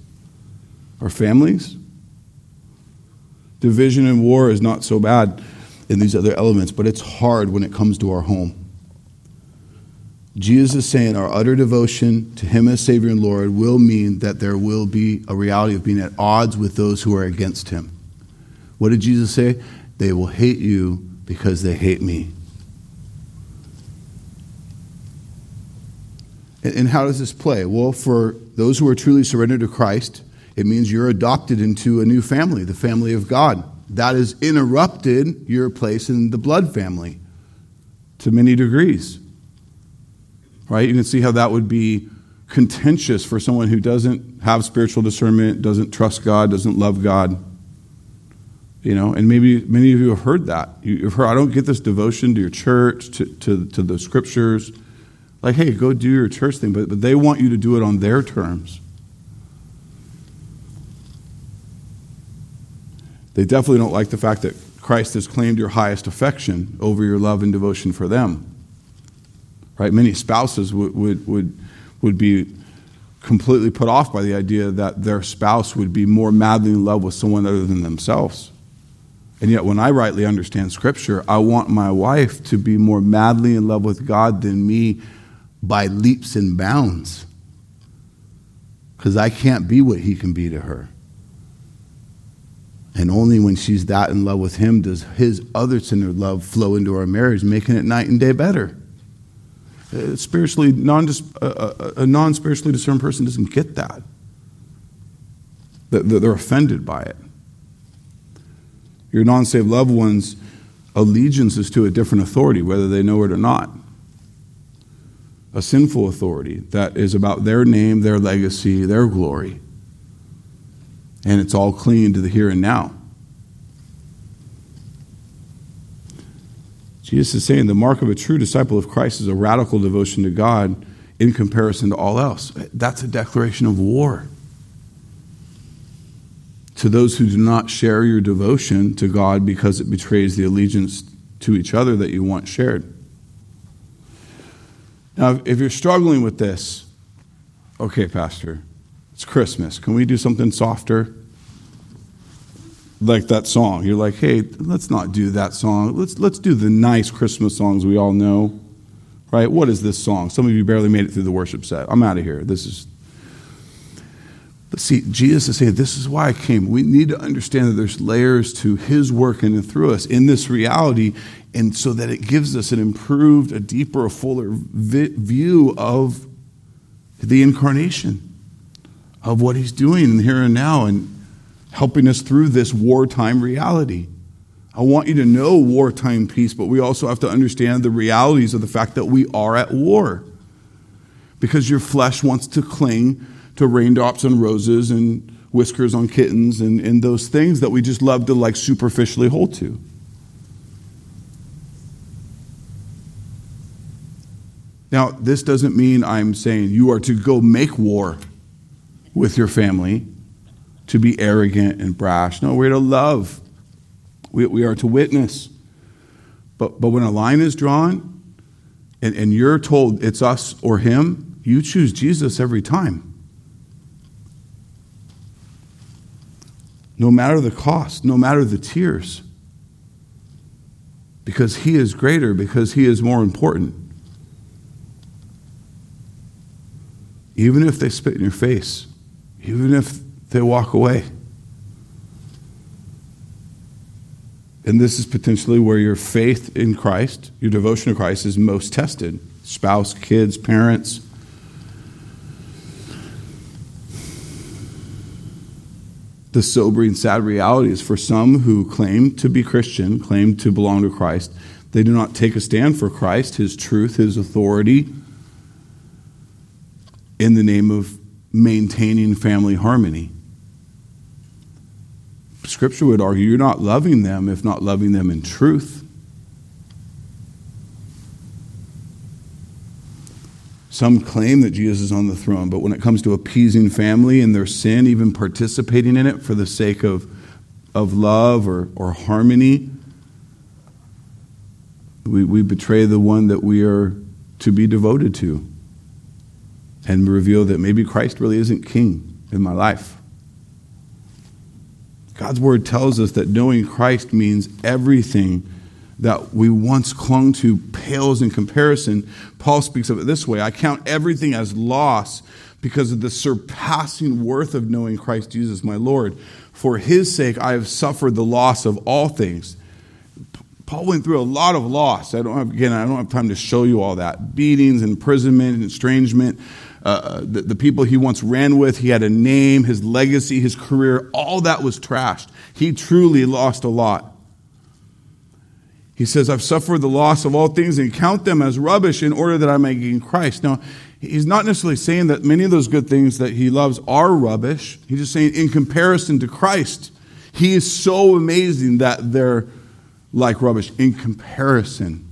Our families, Division and war is not so bad in these other elements, but it's hard when it comes to our home. Jesus is saying our utter devotion to Him as Savior and Lord will mean that there will be a reality of being at odds with those who are against Him. What did Jesus say? They will hate you because they hate me. And how does this play? Well, for those who are truly surrendered to Christ, it means you're adopted into a new family, the family of God. That has interrupted your place in the blood family to many degrees. Right? You can see how that would be contentious for someone who doesn't have spiritual discernment, doesn't trust God, doesn't love God. You know, and maybe many of you have heard that. You've heard, I don't get this devotion to your church, to, to, to the scriptures. Like, hey, go do your church thing, but, but they want you to do it on their terms. They definitely don't like the fact that Christ has claimed your highest affection over your love and devotion for them. Right? Many spouses would, would, would, would be completely put off by the idea that their spouse would be more madly in love with someone other than themselves. And yet, when I rightly understand Scripture, I want my wife to be more madly in love with God than me by leaps and bounds. Because I can't be what he can be to her. And only when she's that in love with him does his other sinner love flow into our marriage, making it night and day better. Uh, spiritually non uh, uh, uh, a non spiritually discerned person doesn't get that. They're offended by it. Your non saved loved one's allegiance is to a different authority, whether they know it or not a sinful authority that is about their name, their legacy, their glory. And it's all clinging to the here and now. Jesus is saying the mark of a true disciple of Christ is a radical devotion to God in comparison to all else. That's a declaration of war. To those who do not share your devotion to God because it betrays the allegiance to each other that you once shared. Now, if you're struggling with this, okay, Pastor, it's Christmas. Can we do something softer? Like that song. You're like, hey, let's not do that song. Let's, let's do the nice Christmas songs we all know. Right? What is this song? Some of you barely made it through the worship set. I'm out of here. This is. But see, Jesus is saying, this is why I came. We need to understand that there's layers to his work in and through us in this reality and so that it gives us an improved, a deeper, a fuller vi- view of the incarnation, of what he's doing in here and now, and helping us through this wartime reality. I want you to know wartime peace, but we also have to understand the realities of the fact that we are at war. Because your flesh wants to cling to raindrops on roses and whiskers on kittens and, and those things that we just love to like superficially hold to. Now, this doesn't mean I'm saying you are to go make war with your family, to be arrogant and brash. No, we're to love, we, we are to witness. But, but when a line is drawn and, and you're told it's us or him, you choose Jesus every time. No matter the cost, no matter the tears. Because he is greater, because he is more important. even if they spit in your face, even if they walk away. And this is potentially where your faith in Christ, your devotion to Christ, is most tested spouse, kids, parents. The sobering, sad reality is for some who claim to be Christian, claim to belong to Christ, they do not take a stand for Christ, His truth, His authority, in the name of maintaining family harmony. Scripture would argue you're not loving them if not loving them in truth. Some claim that Jesus is on the throne, but when it comes to appeasing family and their sin, even participating in it for the sake of, of love or, or harmony, we, we betray the one that we are to be devoted to and reveal that maybe Christ really isn't king in my life. God's word tells us that knowing Christ means everything that we once clung to pales in comparison. Paul speaks of it this way I count everything as loss because of the surpassing worth of knowing Christ Jesus, my Lord. For his sake, I have suffered the loss of all things. Paul went through a lot of loss. I don't have, again, I don't have time to show you all that. Beatings, imprisonment, estrangement. Uh, uh, the, the people he once ran with, he had a name, his legacy, his career, all that was trashed. He truly lost a lot. He says, I've suffered the loss of all things and count them as rubbish in order that I may gain Christ. Now, he's not necessarily saying that many of those good things that he loves are rubbish. He's just saying, in comparison to Christ, he is so amazing that they're like rubbish in comparison.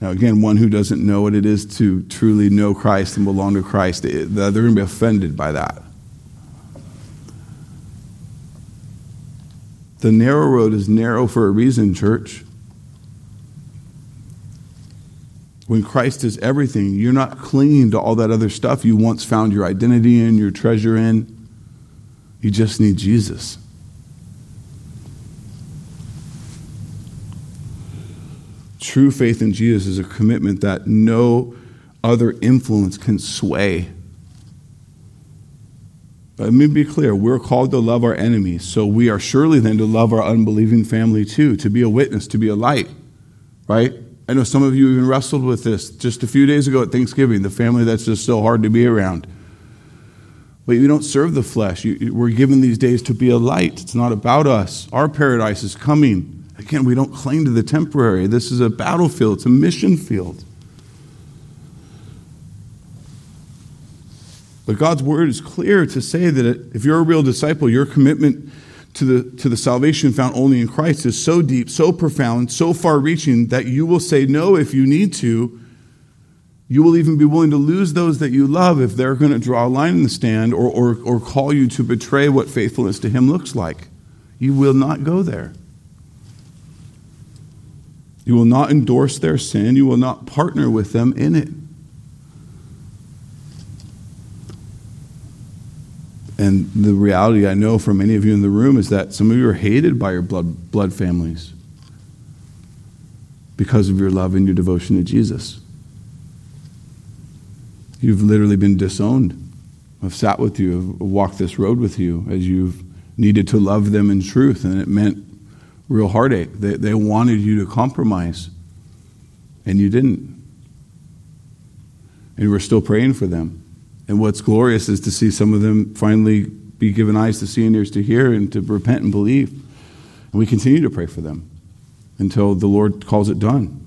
Now, again, one who doesn't know what it is to truly know Christ and belong to Christ, they're going to be offended by that. The narrow road is narrow for a reason, church. when Christ is everything, you're not clinging to all that other stuff you once found your identity in, your treasure in. You just need Jesus. True faith in Jesus is a commitment that no other influence can sway. Let me be clear we're called to love our enemies, so we are surely then to love our unbelieving family too, to be a witness, to be a light, right? I know some of you even wrestled with this just a few days ago at Thanksgiving, the family that's just so hard to be around. But you don't serve the flesh. You, we're given these days to be a light. It's not about us. Our paradise is coming. Again, we don't cling to the temporary. This is a battlefield, it's a mission field. But God's word is clear to say that if you're a real disciple, your commitment to the, to the salvation found only in Christ is so deep, so profound, so far reaching that you will say no if you need to. You will even be willing to lose those that you love if they're going to draw a line in the stand or, or, or call you to betray what faithfulness to Him looks like. You will not go there. You will not endorse their sin. You will not partner with them in it. And the reality I know for many of you in the room is that some of you are hated by your blood, blood families because of your love and your devotion to Jesus. You've literally been disowned. I've sat with you, I've walked this road with you as you've needed to love them in truth, and it meant real heartache. They, they wanted you to compromise, and you didn't. And we're still praying for them. And what's glorious is to see some of them finally be given eyes to see and ears to hear and to repent and believe. And we continue to pray for them until the Lord calls it done.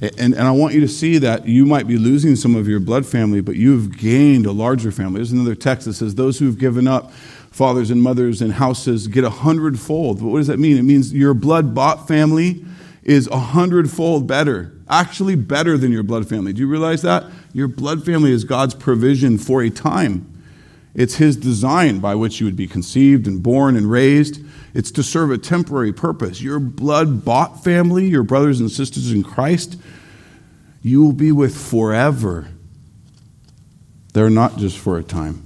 And, and I want you to see that you might be losing some of your blood family, but you've gained a larger family. There's another text that says, Those who've given up fathers and mothers and houses get a hundredfold. But what does that mean? It means your blood bought family is a hundredfold better actually better than your blood family. Do you realize that? Your blood family is God's provision for a time. It's His design by which you would be conceived and born and raised. It's to serve a temporary purpose. Your blood bought family, your brothers and sisters in Christ, you will be with forever. They're not just for a time.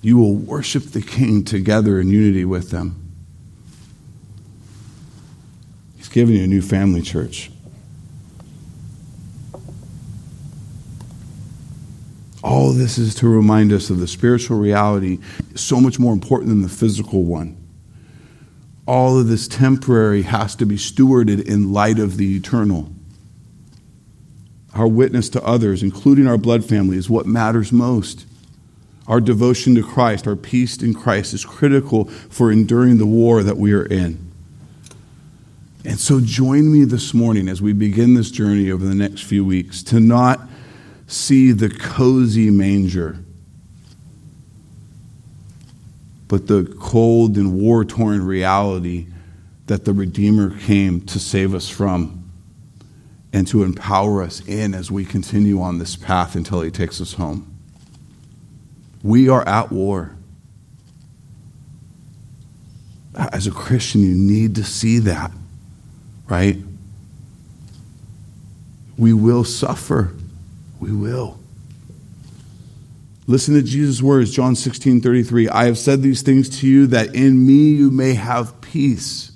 You will worship the King together in unity with them. He's given you a new family church. All this is to remind us of the spiritual reality so much more important than the physical one. All of this temporary has to be stewarded in light of the eternal. Our witness to others, including our blood family, is what matters most. Our devotion to Christ, our peace in Christ, is critical for enduring the war that we are in. And so join me this morning as we begin this journey over the next few weeks to not see the cozy manger, but the cold and war torn reality that the Redeemer came to save us from and to empower us in as we continue on this path until He takes us home. We are at war. As a Christian, you need to see that, right? We will suffer. We will. Listen to Jesus' words, John 16 33. I have said these things to you that in me you may have peace.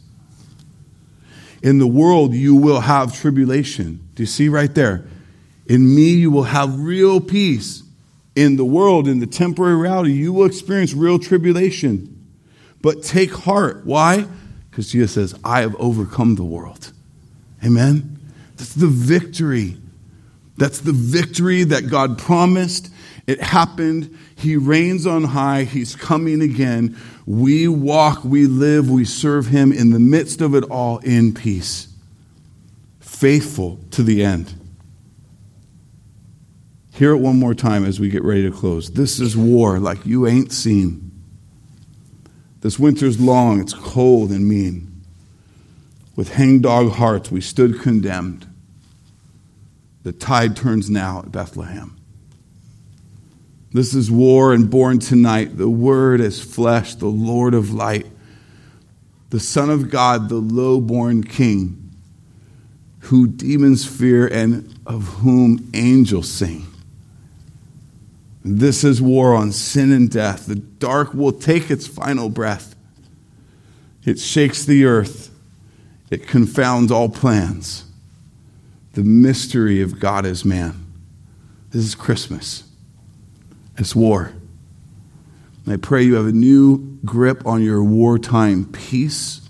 In the world you will have tribulation. Do you see right there? In me you will have real peace. In the world, in the temporary reality, you will experience real tribulation. But take heart. Why? Because Jesus says, I have overcome the world. Amen? That's the victory. That's the victory that God promised it happened. He reigns on high. He's coming again. We walk, we live, we serve him in the midst of it all in peace, faithful to the end. Hear it one more time as we get ready to close. This is war like you ain't seen. This winter's long, it's cold and mean. With hangdog hearts, we stood condemned. The tide turns now at Bethlehem. This is war and born tonight. The Word as flesh, the Lord of light, the Son of God, the low born King, who demons fear and of whom angels sing. This is war on sin and death. The dark will take its final breath. It shakes the earth, it confounds all plans. The mystery of God as man. This is Christmas. It's war. And I pray you have a new grip on your wartime peace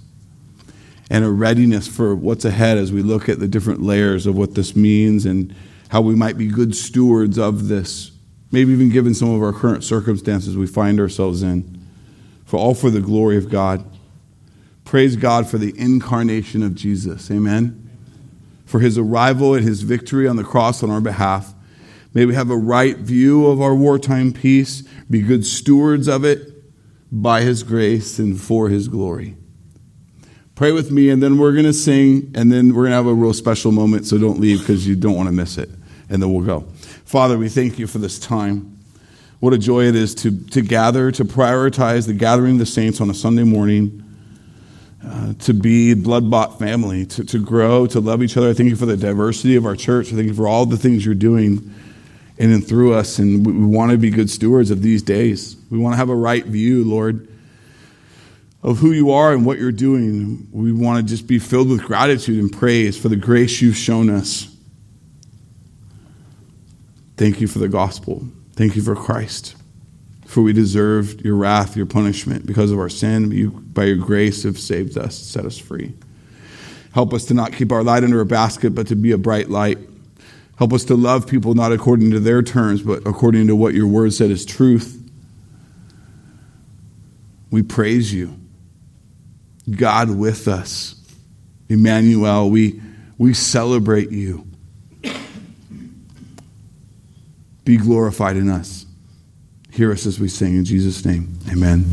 and a readiness for what's ahead as we look at the different layers of what this means and how we might be good stewards of this, maybe even given some of our current circumstances we find ourselves in, for all for the glory of God. Praise God for the incarnation of Jesus. Amen. For his arrival and his victory on the cross on our behalf. May we have a right view of our wartime peace, be good stewards of it by His grace and for His glory. Pray with me, and then we're going to sing, and then we're going to have a real special moment, so don't leave because you don't want to miss it. And then we'll go. Father, we thank you for this time. What a joy it is to, to gather, to prioritize the gathering of the saints on a Sunday morning. Uh, to be blood bought family, to, to grow, to love each other. I thank you for the diversity of our church. I thank you for all the things you're doing in and through us. And we, we want to be good stewards of these days. We want to have a right view, Lord, of who you are and what you're doing. We want to just be filled with gratitude and praise for the grace you've shown us. Thank you for the gospel. Thank you for Christ. For we deserved your wrath, your punishment because of our sin. You, by your grace, have saved us, set us free. Help us to not keep our light under a basket, but to be a bright light Help us to love people not according to their terms, but according to what your word said is truth. We praise you. God with us. Emmanuel, we, we celebrate you. Be glorified in us. Hear us as we sing in Jesus' name. Amen.